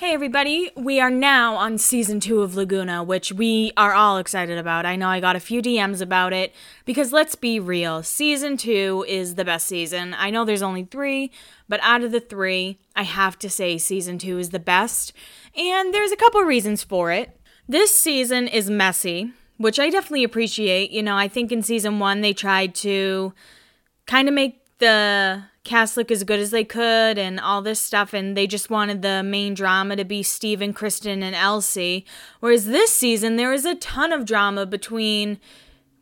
Hey everybody, we are now on season two of Laguna, which we are all excited about. I know I got a few DMs about it because let's be real, season two is the best season. I know there's only three, but out of the three, I have to say season two is the best, and there's a couple reasons for it. This season is messy, which I definitely appreciate. You know, I think in season one they tried to kind of make the cast look as good as they could and all this stuff and they just wanted the main drama to be Steven, Kristen and Elsie. Whereas this season there is a ton of drama between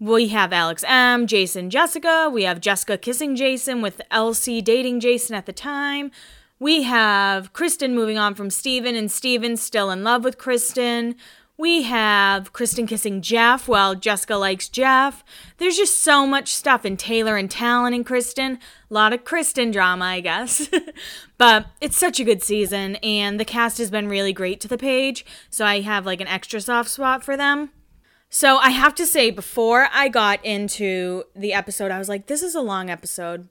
we have Alex M, Jason, Jessica, we have Jessica kissing Jason with Elsie dating Jason at the time. We have Kristen moving on from Steven and Steven still in love with Kristen. We have Kristen kissing Jeff while Jessica likes Jeff. There's just so much stuff in Taylor and Talan and Kristen. A lot of Kristen drama, I guess. but it's such a good season, and the cast has been really great to the page, so I have like an extra soft spot for them. So I have to say, before I got into the episode, I was like, this is a long episode.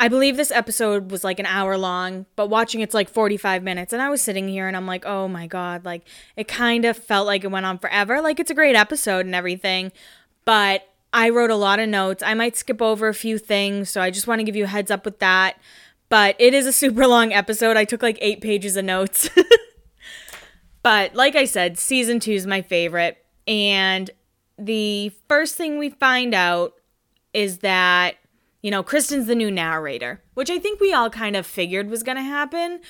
I believe this episode was like an hour long, but watching it's like 45 minutes. And I was sitting here and I'm like, oh my God, like it kind of felt like it went on forever. Like it's a great episode and everything, but I wrote a lot of notes. I might skip over a few things, so I just want to give you a heads up with that. But it is a super long episode. I took like eight pages of notes. but like I said, season two is my favorite. And the first thing we find out is that you know, Kristen's the new narrator, which I think we all kind of figured was going to happen.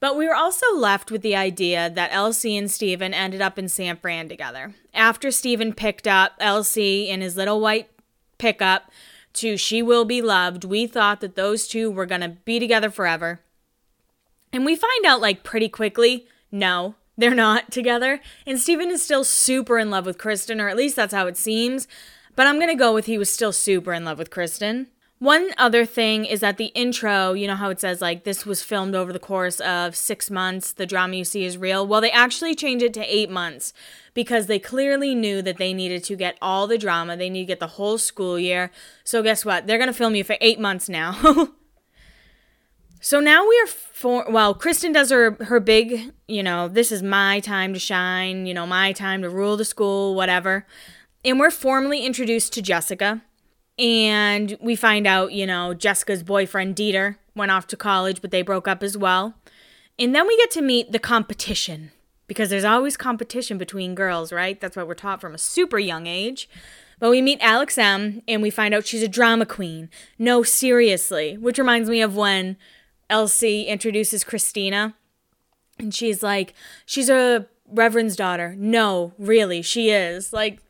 But we were also left with the idea that Elsie and Steven ended up in San Fran together. After Steven picked up Elsie in his little white pickup to She Will Be Loved, we thought that those two were going to be together forever. And we find out, like, pretty quickly no, they're not together. And Steven is still super in love with Kristen, or at least that's how it seems. But I'm going to go with he was still super in love with Kristen. One other thing is that the intro, you know how it says like this was filmed over the course of six months, the drama you see is real? Well, they actually changed it to eight months because they clearly knew that they needed to get all the drama. They need to get the whole school year. So, guess what? They're going to film you for eight months now. so now we are for well, Kristen does her her big, you know, this is my time to shine, you know, my time to rule the school, whatever. And we're formally introduced to Jessica. And we find out, you know, Jessica's boyfriend, Dieter, went off to college, but they broke up as well. And then we get to meet the competition because there's always competition between girls, right? That's what we're taught from a super young age. But we meet Alex M and we find out she's a drama queen. No, seriously. Which reminds me of when Elsie introduces Christina and she's like, she's a reverend's daughter. No, really, she is. Like,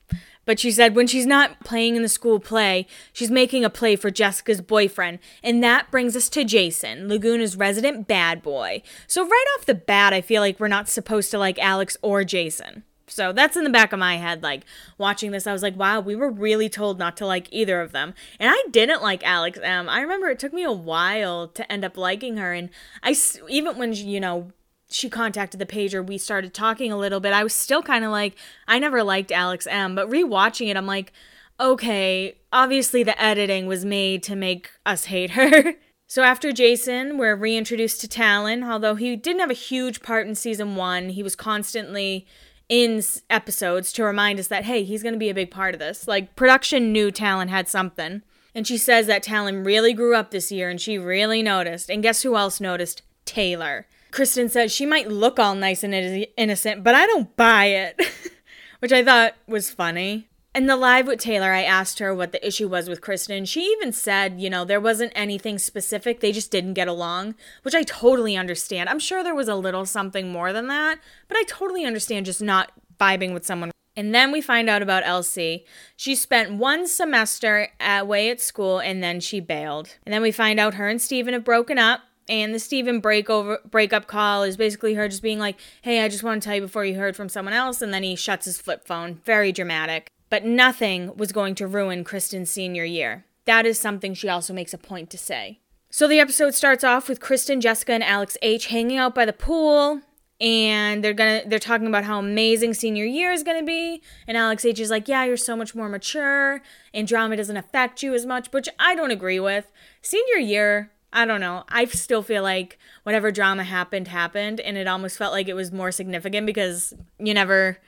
but she said when she's not playing in the school play, she's making a play for Jessica's boyfriend. And that brings us to Jason, Laguna's resident bad boy. So, right off the bat, I feel like we're not supposed to like Alex or Jason. So that's in the back of my head. Like watching this, I was like, wow, we were really told not to like either of them. And I didn't like Alex M. I remember it took me a while to end up liking her. And I, even when, you know, she contacted the pager, we started talking a little bit. I was still kind of like, I never liked Alex M, but rewatching it, I'm like, okay, obviously the editing was made to make us hate her. so after Jason, we're reintroduced to Talan. Although he didn't have a huge part in season one, he was constantly in episodes to remind us that, hey, he's going to be a big part of this. Like, production knew Talan had something. And she says that Talan really grew up this year and she really noticed. And guess who else noticed? Taylor. Kristen says she might look all nice and innocent, but I don't buy it, which I thought was funny. In the live with Taylor, I asked her what the issue was with Kristen. She even said, you know, there wasn't anything specific. They just didn't get along, which I totally understand. I'm sure there was a little something more than that, but I totally understand just not vibing with someone. And then we find out about Elsie. She spent one semester away at school and then she bailed. And then we find out her and Steven have broken up and the Steven breakover breakup call is basically her just being like, "Hey, I just want to tell you before you heard from someone else," and then he shuts his flip phone. Very dramatic. But nothing was going to ruin Kristen's senior year. That is something she also makes a point to say. So the episode starts off with Kristen, Jessica, and Alex H hanging out by the pool, and they're gonna they're talking about how amazing senior year is gonna be. And Alex H is like, "Yeah, you're so much more mature, and drama doesn't affect you as much," which I don't agree with. Senior year I don't know. I still feel like whatever drama happened, happened. And it almost felt like it was more significant because you never,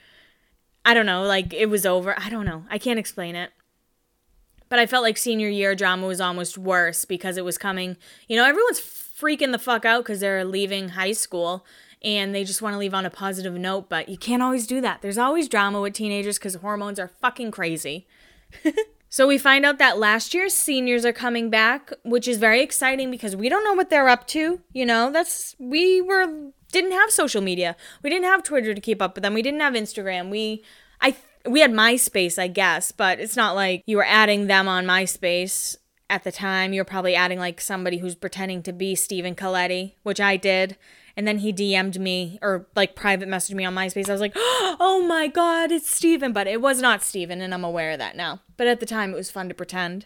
I don't know, like it was over. I don't know. I can't explain it. But I felt like senior year drama was almost worse because it was coming. You know, everyone's freaking the fuck out because they're leaving high school and they just want to leave on a positive note. But you can't always do that. There's always drama with teenagers because hormones are fucking crazy. so we find out that last year's seniors are coming back, which is very exciting because we don't know what they're up to. You know, that's we were didn't have social media. We didn't have Twitter to keep up with them. We didn't have Instagram. We I we had MySpace, I guess, but it's not like you were adding them on MySpace at the time. You're probably adding like somebody who's pretending to be Stephen Colletti, which I did. And then he DM'd me or like private messaged me on MySpace. I was like, oh my God, it's Steven. But it was not Steven, and I'm aware of that now. But at the time, it was fun to pretend.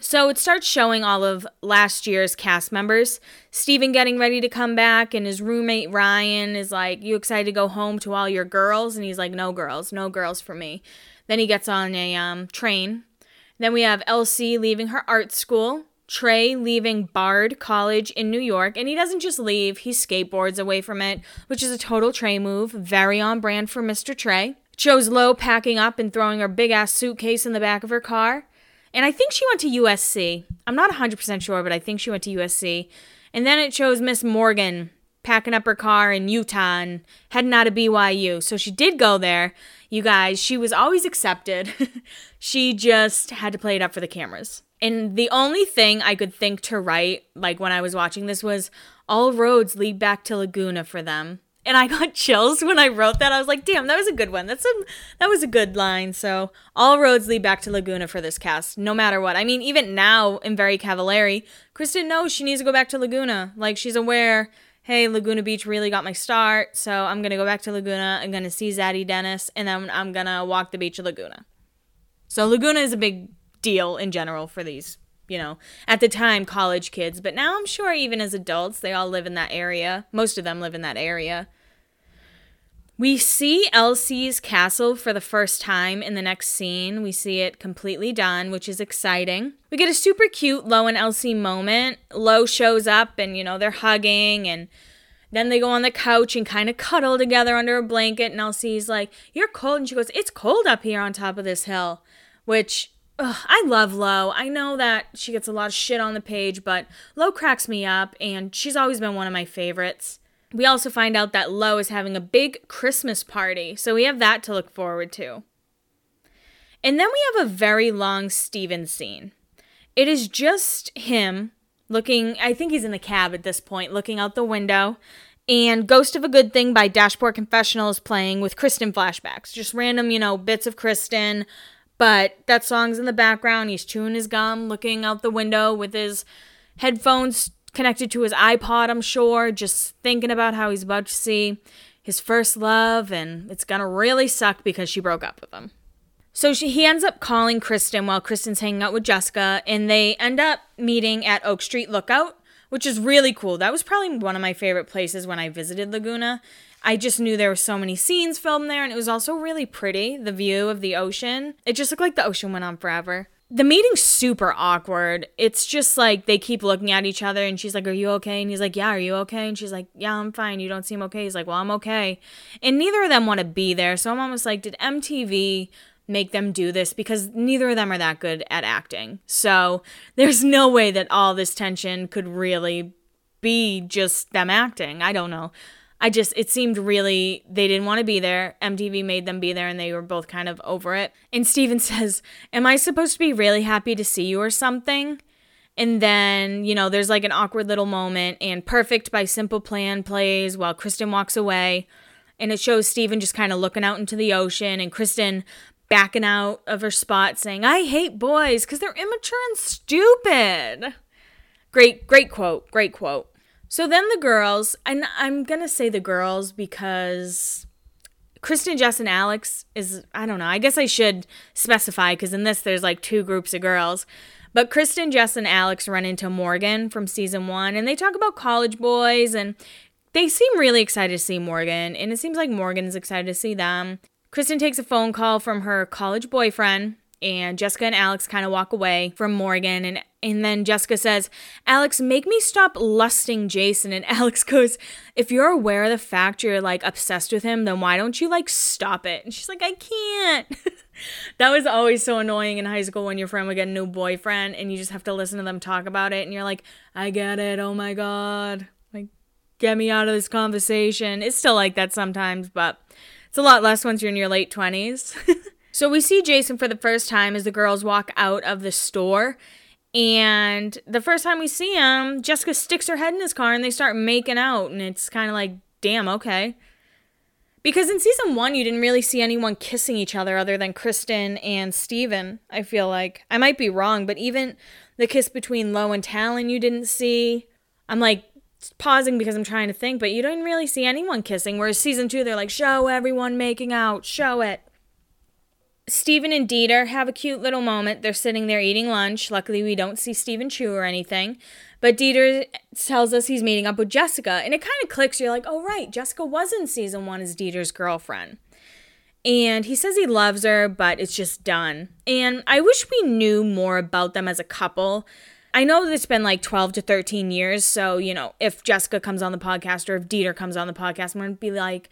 So it starts showing all of last year's cast members. Steven getting ready to come back, and his roommate Ryan is like, You excited to go home to all your girls? And he's like, No girls, no girls for me. Then he gets on a um, train. Then we have Elsie leaving her art school. Trey leaving Bard College in New York, and he doesn't just leave, he skateboards away from it, which is a total Trey move, very on brand for Mr. Trey. Shows Lo packing up and throwing her big ass suitcase in the back of her car. And I think she went to USC. I'm not 100% sure, but I think she went to USC. And then it shows Miss Morgan packing up her car in Utah and heading out of BYU. So she did go there. You guys, she was always accepted. she just had to play it up for the cameras. And the only thing I could think to write, like when I was watching this, was all roads lead back to Laguna for them. And I got chills when I wrote that. I was like, damn, that was a good one. That's a that was a good line. So all roads lead back to Laguna for this cast, no matter what. I mean, even now in Very Cavallari, Kristen knows she needs to go back to Laguna. Like she's aware, hey, Laguna Beach really got my start, so I'm gonna go back to Laguna. I'm gonna see Zaddy Dennis, and then I'm gonna walk the beach of Laguna. So Laguna is a big deal in general for these, you know, at the time, college kids. But now I'm sure even as adults, they all live in that area. Most of them live in that area. We see Elsie's castle for the first time in the next scene. We see it completely done, which is exciting. We get a super cute Lo and Elsie moment. Lo shows up and, you know, they're hugging and then they go on the couch and kind of cuddle together under a blanket. And Elsie's like, You're cold. And she goes, It's cold up here on top of this hill, which Ugh, I love Lo. I know that she gets a lot of shit on the page, but Lo cracks me up, and she's always been one of my favorites. We also find out that Lo is having a big Christmas party, so we have that to look forward to. And then we have a very long Steven scene. It is just him looking, I think he's in the cab at this point, looking out the window. And Ghost of a Good Thing by Dashboard Confessional is playing with Kristen flashbacks. Just random, you know, bits of Kristen, but that song's in the background. He's chewing his gum, looking out the window with his headphones connected to his iPod, I'm sure, just thinking about how he's about to see his first love, and it's gonna really suck because she broke up with him. So she, he ends up calling Kristen while Kristen's hanging out with Jessica, and they end up meeting at Oak Street Lookout, which is really cool. That was probably one of my favorite places when I visited Laguna. I just knew there were so many scenes filmed there, and it was also really pretty. The view of the ocean. It just looked like the ocean went on forever. The meeting's super awkward. It's just like they keep looking at each other, and she's like, Are you okay? And he's like, Yeah, are you okay? And she's like, Yeah, I'm fine. You don't seem okay. He's like, Well, I'm okay. And neither of them want to be there. So I'm almost like, Did MTV make them do this because neither of them are that good at acting. So there's no way that all this tension could really be just them acting. I don't know. I just, it seemed really, they didn't want to be there. MTV made them be there and they were both kind of over it. And Steven says, Am I supposed to be really happy to see you or something? And then, you know, there's like an awkward little moment, and Perfect by Simple Plan plays while Kristen walks away. And it shows Steven just kind of looking out into the ocean and Kristen backing out of her spot saying, I hate boys because they're immature and stupid. Great, great quote. Great quote. So then the girls, and I'm going to say the girls because Kristen, Jess, and Alex is, I don't know, I guess I should specify because in this there's like two groups of girls. But Kristen, Jess, and Alex run into Morgan from season one and they talk about college boys and they seem really excited to see Morgan. And it seems like Morgan is excited to see them. Kristen takes a phone call from her college boyfriend and Jessica and Alex kind of walk away from Morgan and and then Jessica says, "Alex, make me stop lusting Jason." And Alex goes, "If you're aware of the fact you're like obsessed with him, then why don't you like stop it?" And she's like, "I can't." that was always so annoying in high school when your friend would get a new boyfriend and you just have to listen to them talk about it and you're like, "I get it. Oh my god." Like get me out of this conversation. It's still like that sometimes, but it's a lot less once you're in your late 20s. So we see Jason for the first time as the girls walk out of the store. And the first time we see him, Jessica sticks her head in his car and they start making out. And it's kind of like, damn, okay. Because in season one, you didn't really see anyone kissing each other other than Kristen and Steven, I feel like. I might be wrong, but even the kiss between Lo and Talan, you didn't see. I'm like pausing because I'm trying to think, but you didn't really see anyone kissing. Whereas season two, they're like, show everyone making out, show it. Steven and Dieter have a cute little moment. They're sitting there eating lunch. Luckily, we don't see Stephen chew or anything. But Dieter tells us he's meeting up with Jessica. And it kind of clicks. You're like, oh, right. Jessica was in season one as Dieter's girlfriend. And he says he loves her, but it's just done. And I wish we knew more about them as a couple. I know it's been like 12 to 13 years. So, you know, if Jessica comes on the podcast or if Dieter comes on the podcast, I'm going to be like,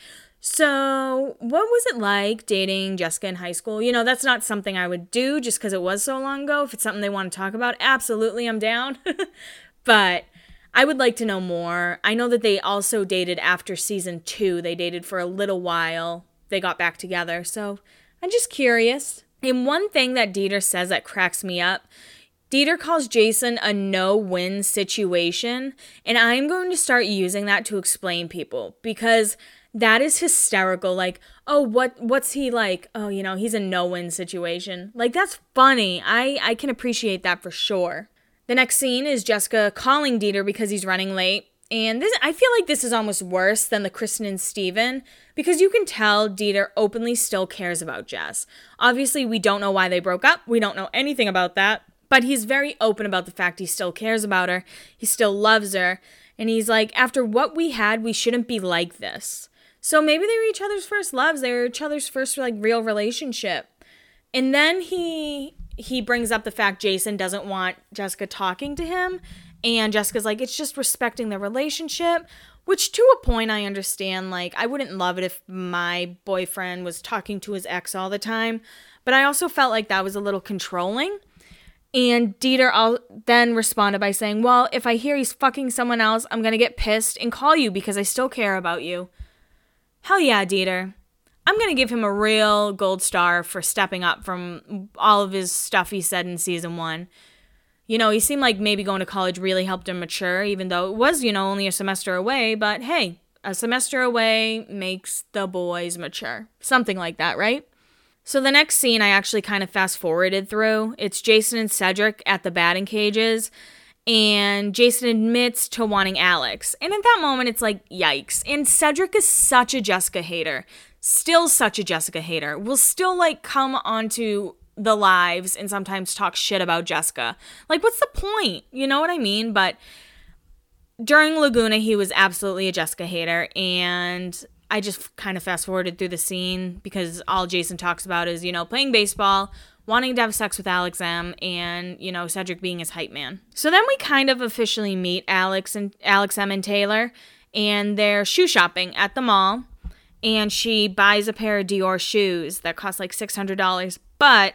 so, what was it like dating Jessica in high school? You know, that's not something I would do just because it was so long ago. If it's something they want to talk about, absolutely, I'm down. but I would like to know more. I know that they also dated after season two, they dated for a little while. They got back together. So, I'm just curious. And one thing that Dieter says that cracks me up Dieter calls Jason a no win situation, and I'm going to start using that to explain people because that is hysterical like oh what what's he like? Oh you know he's a no-win situation. Like that's funny. I i can appreciate that for sure. The next scene is jessica calling dieter because he's running late. And this i feel like this is almost worse than the kristen and steven because you can tell dieter openly still cares about jess. Obviously we don't know why they broke up. We don't know anything about that. But he's very open about the fact he still cares about her. He still loves her. And he's like after what we had we shouldn't be like this so maybe they were each other's first loves. They were each other's first like real relationship. And then he he brings up the fact Jason doesn't want Jessica talking to him and Jessica's like it's just respecting the relationship, which to a point I understand like I wouldn't love it if my boyfriend was talking to his ex all the time, but I also felt like that was a little controlling. And Dieter then responded by saying, Well, if I hear he's fucking someone else, I'm gonna get pissed and call you because I still care about you. Hell yeah, Dieter. I'm going to give him a real gold star for stepping up from all of his stuff he said in season one. You know, he seemed like maybe going to college really helped him mature, even though it was, you know, only a semester away. But hey, a semester away makes the boys mature. Something like that, right? So the next scene I actually kind of fast forwarded through. It's Jason and Cedric at the batting cages and Jason admits to wanting Alex. And at that moment, it's like, yikes. And Cedric is such a Jessica hater. Still such a Jessica hater. Will still like come onto the lives and sometimes talk shit about Jessica. Like, what's the point? You know what I mean? But during Laguna, he was absolutely a Jessica hater. And I just kind of fast forwarded through the scene because all Jason talks about is, you know, playing baseball, wanting to have sex with Alex M and, you know, Cedric being his hype man. So then we kind of officially meet Alex and Alex M and Taylor and they're shoe shopping at the mall and she buys a pair of Dior shoes that cost like $600, but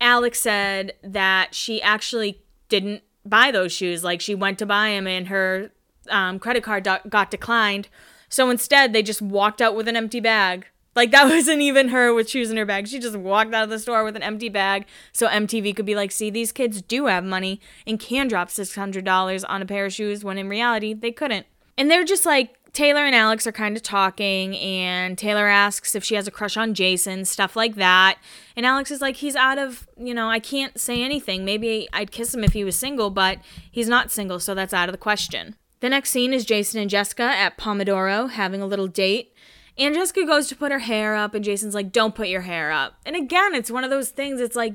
Alex said that she actually didn't buy those shoes like she went to buy them and her um, credit card do- got declined. So instead, they just walked out with an empty bag. Like that wasn't even her with shoes in her bag. She just walked out of the store with an empty bag so MTV could be like, "See, these kids do have money and can drop $600 on a pair of shoes when in reality they couldn't." And they're just like Taylor and Alex are kind of talking, and Taylor asks if she has a crush on Jason, stuff like that. And Alex is like, he's out of, you know, I can't say anything. Maybe I'd kiss him if he was single, but he's not single, so that's out of the question. The next scene is Jason and Jessica at Pomodoro having a little date. And Jessica goes to put her hair up, and Jason's like, Don't put your hair up. And again, it's one of those things, it's like,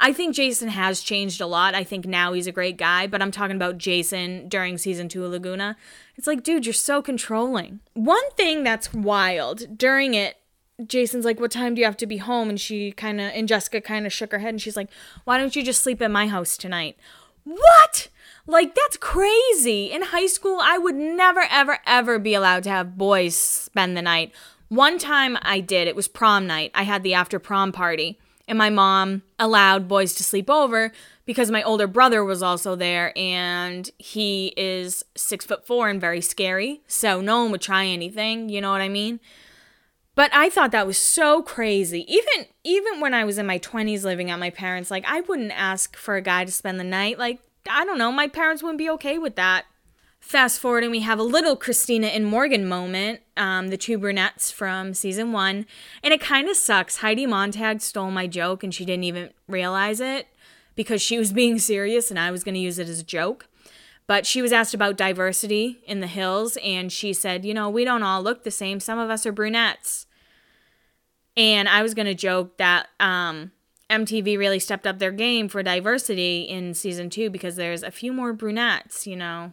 I think Jason has changed a lot. I think now he's a great guy, but I'm talking about Jason during season two of Laguna. It's like, dude, you're so controlling. One thing that's wild during it, Jason's like, What time do you have to be home? And she kind of, and Jessica kind of shook her head and she's like, Why don't you just sleep at my house tonight? What? Like, that's crazy. In high school, I would never, ever, ever be allowed to have boys spend the night. One time I did, it was prom night. I had the after prom party, and my mom allowed boys to sleep over because my older brother was also there, and he is six foot four and very scary. So no one would try anything, you know what I mean? But I thought that was so crazy. Even even when I was in my 20s living at my parents, like I wouldn't ask for a guy to spend the night. Like I don't know, my parents wouldn't be okay with that. Fast forward, and we have a little Christina and Morgan moment, um, the two brunettes from season one. And it kind of sucks. Heidi Montag stole my joke and she didn't even realize it because she was being serious and I was going to use it as a joke. But she was asked about diversity in the hills and she said, You know, we don't all look the same. Some of us are brunettes. And I was going to joke that um, MTV really stepped up their game for diversity in season two because there's a few more brunettes, you know.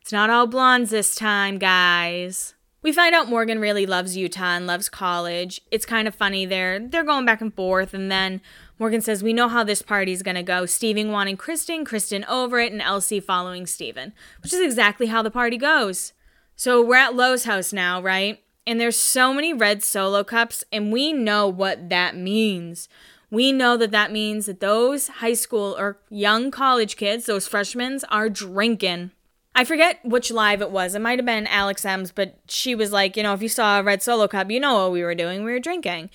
It's not all blondes this time, guys. We find out Morgan really loves Utah and loves college. It's kind of funny they're they're going back and forth and then Morgan says, We know how this party's gonna go. Steven wanting Kristen, Kristen over it, and Elsie following Steven. Which is exactly how the party goes. So we're at Lo's house now, right? And there's so many red solo cups, and we know what that means. We know that that means that those high school or young college kids, those freshmen, are drinking. I forget which live it was. It might have been Alex M's, but she was like, you know, if you saw a red solo cup, you know what we were doing. We were drinking.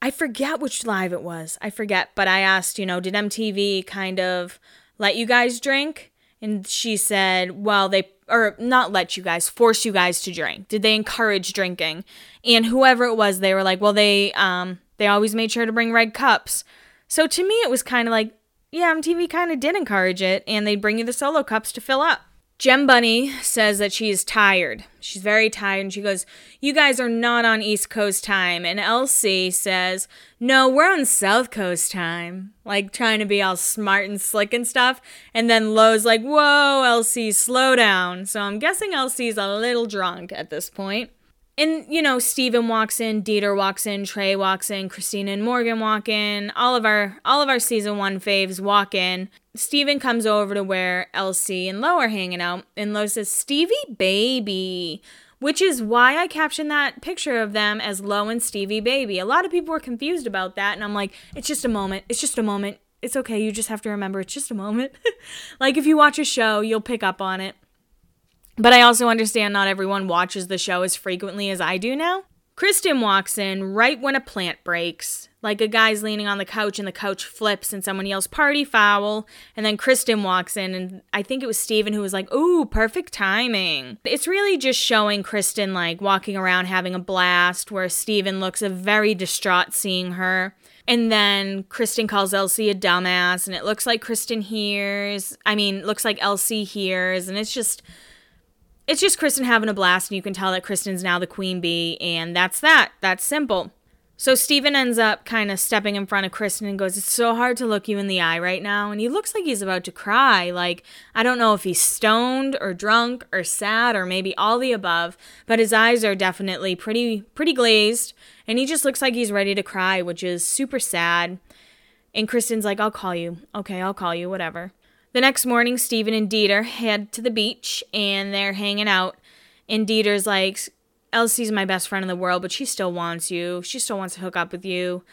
I forget which live it was. I forget. But I asked, you know, did MTV kind of let you guys drink? And she said, well, they, or not let you guys, force you guys to drink. Did they encourage drinking? And whoever it was, they were like, well, they, um, they always made sure to bring red cups. So to me, it was kind of like, yeah, MTV kind of did encourage it, and they'd bring you the solo cups to fill up. Gem Bunny says that she's tired. She's very tired, and she goes, You guys are not on East Coast time. And Elsie says, No, we're on South Coast time. Like trying to be all smart and slick and stuff. And then Lo's like, Whoa, Elsie, slow down. So I'm guessing Elsie's a little drunk at this point. And, you know, Steven walks in, Dieter walks in, Trey walks in, Christina and Morgan walk in, all of our all of our season one faves walk in. Steven comes over to where Elsie and Lo are hanging out, and Lo says, Stevie baby. Which is why I captioned that picture of them as Lo and Stevie baby. A lot of people were confused about that, and I'm like, it's just a moment. It's just a moment. It's okay. You just have to remember it's just a moment. like if you watch a show, you'll pick up on it. But I also understand not everyone watches the show as frequently as I do now. Kristen walks in right when a plant breaks. Like a guy's leaning on the couch and the couch flips and someone yells party foul. And then Kristen walks in and I think it was Steven who was like, ooh, perfect timing. It's really just showing Kristen like walking around having a blast where Steven looks a very distraught seeing her. And then Kristen calls Elsie a dumbass and it looks like Kristen hears. I mean, looks like Elsie hears. And it's just it's just Kristen having a blast, and you can tell that Kristen's now the queen bee, and that's that. That's simple. So Steven ends up kind of stepping in front of Kristen and goes, It's so hard to look you in the eye right now. And he looks like he's about to cry. Like, I don't know if he's stoned or drunk or sad or maybe all the above, but his eyes are definitely pretty, pretty glazed. And he just looks like he's ready to cry, which is super sad. And Kristen's like, I'll call you. Okay, I'll call you, whatever. The next morning, Steven and Dieter head to the beach and they're hanging out. And Dieter's like, Elsie's my best friend in the world, but she still wants you. She still wants to hook up with you.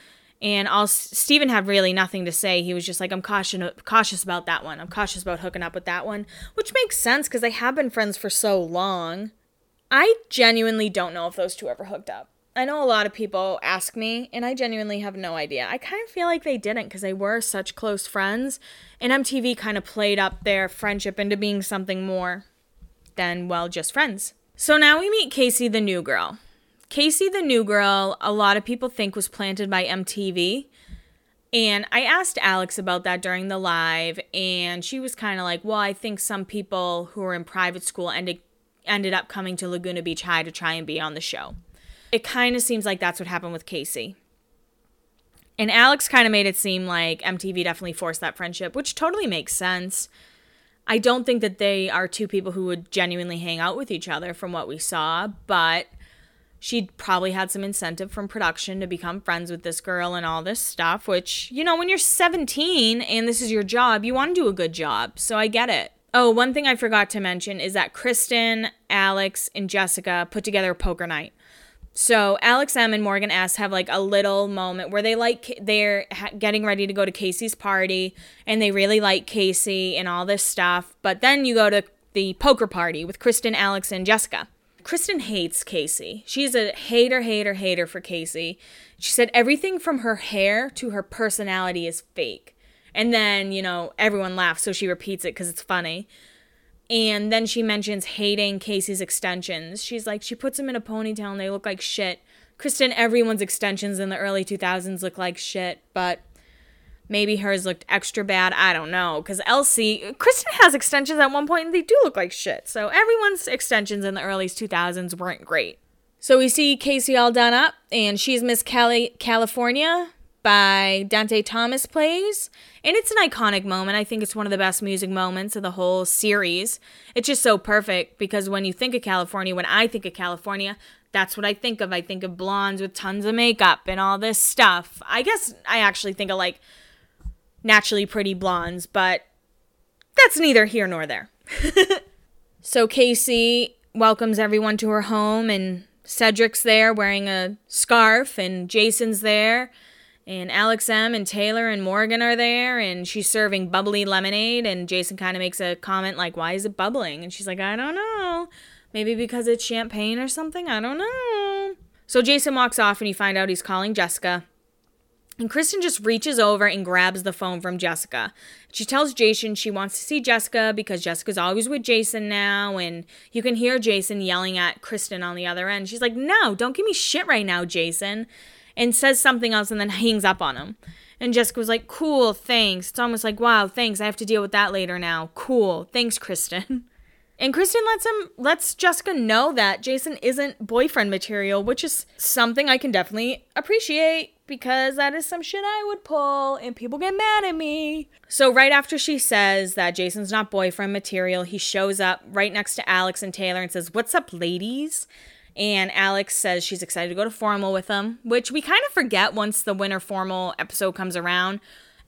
And all Steven had really nothing to say. He was just like, I'm cautious, cautious about that one. I'm cautious about hooking up with that one, which makes sense because they have been friends for so long. I genuinely don't know if those two ever hooked up. I know a lot of people ask me, and I genuinely have no idea. I kind of feel like they didn't because they were such close friends, and MTV kind of played up their friendship into being something more than, well, just friends. So now we meet Casey, the new girl. Casey, the new girl, a lot of people think was planted by MTV. And I asked Alex about that during the live, and she was kind of like, well, I think some people who were in private school ended, ended up coming to Laguna Beach High to try and be on the show. It kind of seems like that's what happened with Casey. And Alex kind of made it seem like MTV definitely forced that friendship, which totally makes sense. I don't think that they are two people who would genuinely hang out with each other from what we saw, but she probably had some incentive from production to become friends with this girl and all this stuff, which, you know, when you're 17 and this is your job, you want to do a good job. So I get it. Oh, one thing I forgot to mention is that Kristen, Alex, and Jessica put together a poker night. So Alex M and Morgan S have like a little moment where they like they're getting ready to go to Casey's party and they really like Casey and all this stuff. But then you go to the poker party with Kristen, Alex, and Jessica. Kristen hates Casey. She's a hater, hater, hater for Casey. She said everything from her hair to her personality is fake. And then, you know, everyone laughs, so she repeats it because it's funny. And then she mentions hating Casey's extensions. She's like, she puts them in a ponytail and they look like shit. Kristen, everyone's extensions in the early 2000s look like shit, but maybe hers looked extra bad. I don't know. Because Elsie, Kristen has extensions at one point and they do look like shit. So everyone's extensions in the early 2000s weren't great. So we see Casey all done up and she's Miss Cali- California by Dante Thomas plays. And it's an iconic moment. I think it's one of the best music moments of the whole series. It's just so perfect because when you think of California, when I think of California, that's what I think of. I think of blondes with tons of makeup and all this stuff. I guess I actually think of like naturally pretty blondes, but that's neither here nor there. so Casey welcomes everyone to her home, and Cedric's there wearing a scarf, and Jason's there and Alex M and Taylor and Morgan are there and she's serving bubbly lemonade and Jason kind of makes a comment like why is it bubbling and she's like I don't know maybe because it's champagne or something I don't know so Jason walks off and you find out he's calling Jessica and Kristen just reaches over and grabs the phone from Jessica. She tells Jason she wants to see Jessica because Jessica's always with Jason now. And you can hear Jason yelling at Kristen on the other end. She's like, No, don't give me shit right now, Jason and says something else and then hangs up on him. And Jessica was like, cool, thanks. It's almost like, wow, thanks. I have to deal with that later now. Cool. Thanks, Kristen. And Kristen lets him lets Jessica know that Jason isn't boyfriend material, which is something I can definitely appreciate because that is some shit I would pull and people get mad at me. So right after she says that Jason's not boyfriend material, he shows up right next to Alex and Taylor and says, "What's up, ladies?" And Alex says she's excited to go to formal with him, which we kind of forget once the winter formal episode comes around.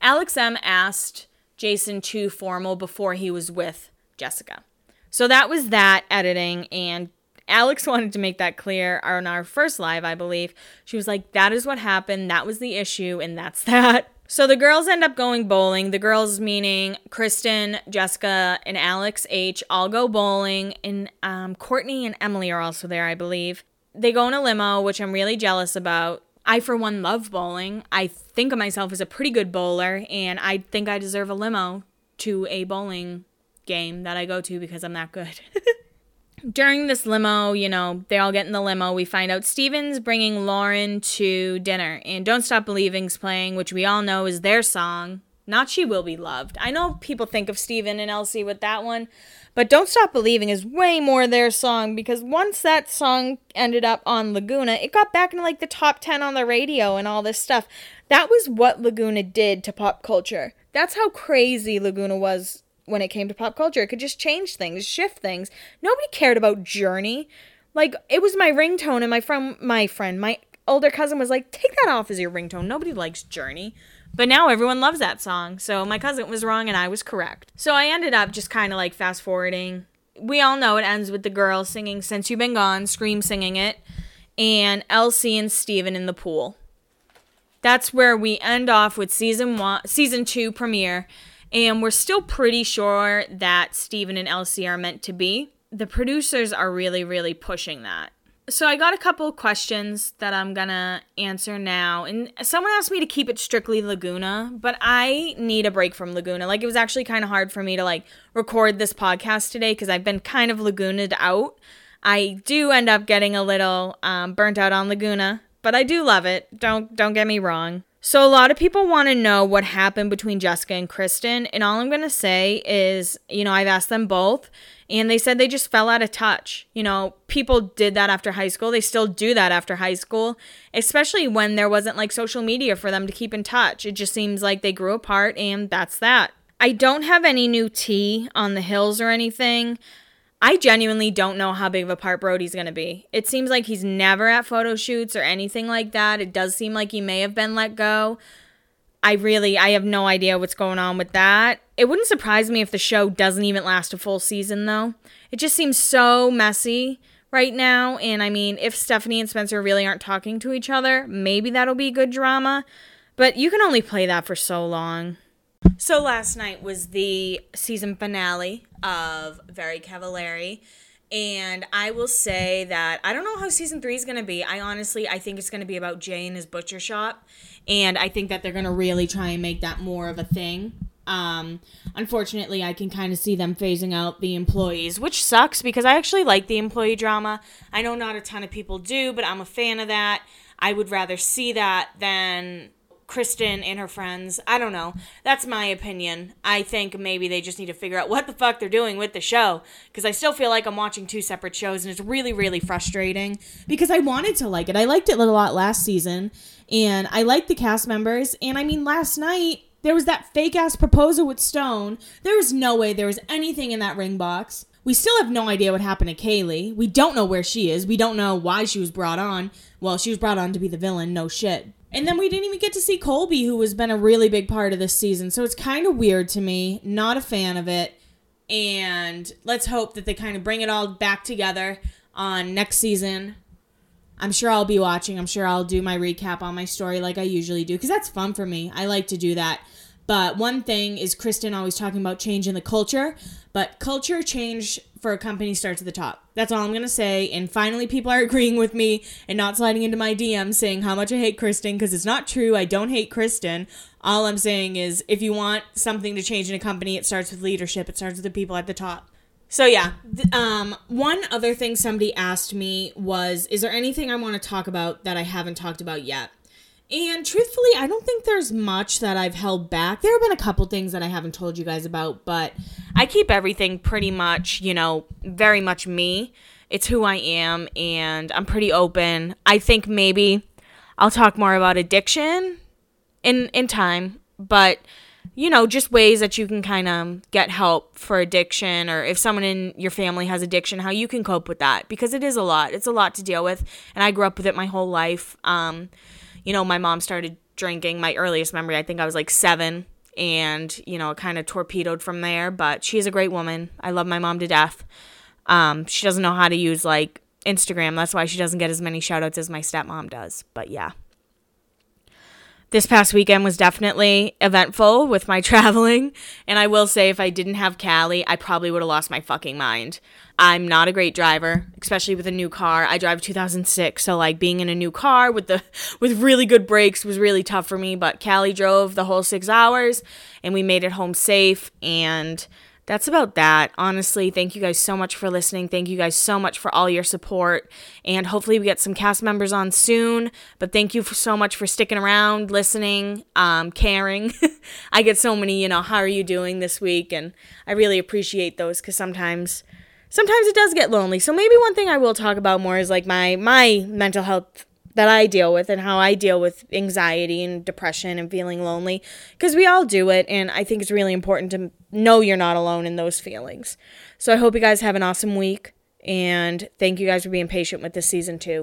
Alex M asked Jason to formal before he was with Jessica. So that was that editing, and Alex wanted to make that clear on our first live, I believe. She was like, That is what happened. That was the issue, and that's that. So the girls end up going bowling. The girls, meaning Kristen, Jessica, and Alex H, all go bowling, and um, Courtney and Emily are also there, I believe. They go in a limo, which I'm really jealous about. I, for one, love bowling. I think of myself as a pretty good bowler, and I think I deserve a limo to a bowling game that I go to because I'm that good. during this limo, you know, they all get in the limo. We find out Steven's bringing Lauren to dinner, and Don't Stop Believing's playing, which we all know is their song. Not She Will Be Loved. I know people think of Steven and Elsie with that one, but Don't Stop Believing is way more their song because once that song ended up on Laguna, it got back into like the top 10 on the radio and all this stuff. That was what Laguna did to pop culture. That's how crazy Laguna was when it came to pop culture. It could just change things, shift things. Nobody cared about Journey. Like it was my ringtone, and my friend, my friend, my older cousin was like, "Take that off as your ringtone." Nobody likes Journey. But now everyone loves that song. So my cousin was wrong and I was correct. So I ended up just kind of like fast forwarding. We all know it ends with the girl singing Since You've Been Gone, Scream singing it, and Elsie and Steven in the pool. That's where we end off with season one, season two premiere. And we're still pretty sure that Steven and Elsie are meant to be. The producers are really, really pushing that. So I got a couple questions that I'm gonna answer now. And someone asked me to keep it strictly Laguna, but I need a break from Laguna. Like it was actually kind of hard for me to like record this podcast today because I've been kind of Laguna'd out. I do end up getting a little um, burnt out on Laguna, but I do love it. Don't don't get me wrong. So, a lot of people want to know what happened between Jessica and Kristen. And all I'm going to say is, you know, I've asked them both, and they said they just fell out of touch. You know, people did that after high school. They still do that after high school, especially when there wasn't like social media for them to keep in touch. It just seems like they grew apart, and that's that. I don't have any new tea on the hills or anything. I genuinely don't know how big of a part Brody's going to be. It seems like he's never at photo shoots or anything like that. It does seem like he may have been let go. I really I have no idea what's going on with that. It wouldn't surprise me if the show doesn't even last a full season though. It just seems so messy right now and I mean, if Stephanie and Spencer really aren't talking to each other, maybe that'll be good drama, but you can only play that for so long. So last night was the season finale of Very Cavallari. And I will say that I don't know how season three is going to be. I honestly, I think it's going to be about Jay and his butcher shop. And I think that they're going to really try and make that more of a thing. Um, unfortunately, I can kind of see them phasing out the employees, which sucks because I actually like the employee drama. I know not a ton of people do, but I'm a fan of that. I would rather see that than Kristen and her friends. I don't know. That's my opinion. I think maybe they just need to figure out what the fuck they're doing with the show because I still feel like I'm watching two separate shows and it's really, really frustrating because I wanted to like it. I liked it a lot last season and I liked the cast members. And I mean, last night there was that fake ass proposal with Stone. There was no way there was anything in that ring box. We still have no idea what happened to Kaylee. We don't know where she is. We don't know why she was brought on. Well, she was brought on to be the villain, no shit. And then we didn't even get to see Colby, who has been a really big part of this season. So it's kind of weird to me. Not a fan of it. And let's hope that they kind of bring it all back together on next season. I'm sure I'll be watching. I'm sure I'll do my recap on my story like I usually do because that's fun for me. I like to do that. But one thing is Kristen always talking about change in the culture, but culture change for a company starts at the top. That's all I'm going to say. And finally, people are agreeing with me and not sliding into my DM saying how much I hate Kristen because it's not true. I don't hate Kristen. All I'm saying is if you want something to change in a company, it starts with leadership, it starts with the people at the top. So yeah, um, one other thing somebody asked me was, is there anything I want to talk about that I haven't talked about yet? And truthfully, I don't think there's much that I've held back. There have been a couple things that I haven't told you guys about, but I keep everything pretty much, you know, very much me. It's who I am, and I'm pretty open. I think maybe I'll talk more about addiction in in time, but you know, just ways that you can kind of get help for addiction or if someone in your family has addiction, how you can cope with that because it is a lot. It's a lot to deal with, and I grew up with it my whole life. Um, you know, my mom started drinking. My earliest memory, I think I was like seven, and you know, it kind of torpedoed from there. But she's a great woman. I love my mom to death. Um, she doesn't know how to use like Instagram. That's why she doesn't get as many shout outs as my stepmom does. But yeah. This past weekend was definitely eventful with my traveling. And I will say, if I didn't have Callie, I probably would have lost my fucking mind. I'm not a great driver, especially with a new car. I drive 2006, so like being in a new car with the with really good brakes was really tough for me. But Callie drove the whole six hours, and we made it home safe. And that's about that. Honestly, thank you guys so much for listening. Thank you guys so much for all your support. And hopefully, we get some cast members on soon. But thank you so much for sticking around, listening, um, caring. I get so many, you know, how are you doing this week? And I really appreciate those because sometimes sometimes it does get lonely. So maybe one thing I will talk about more is like my my mental health that I deal with and how I deal with anxiety and depression and feeling lonely because we all do it and I think it's really important to know you're not alone in those feelings. So I hope you guys have an awesome week and thank you guys for being patient with this season 2.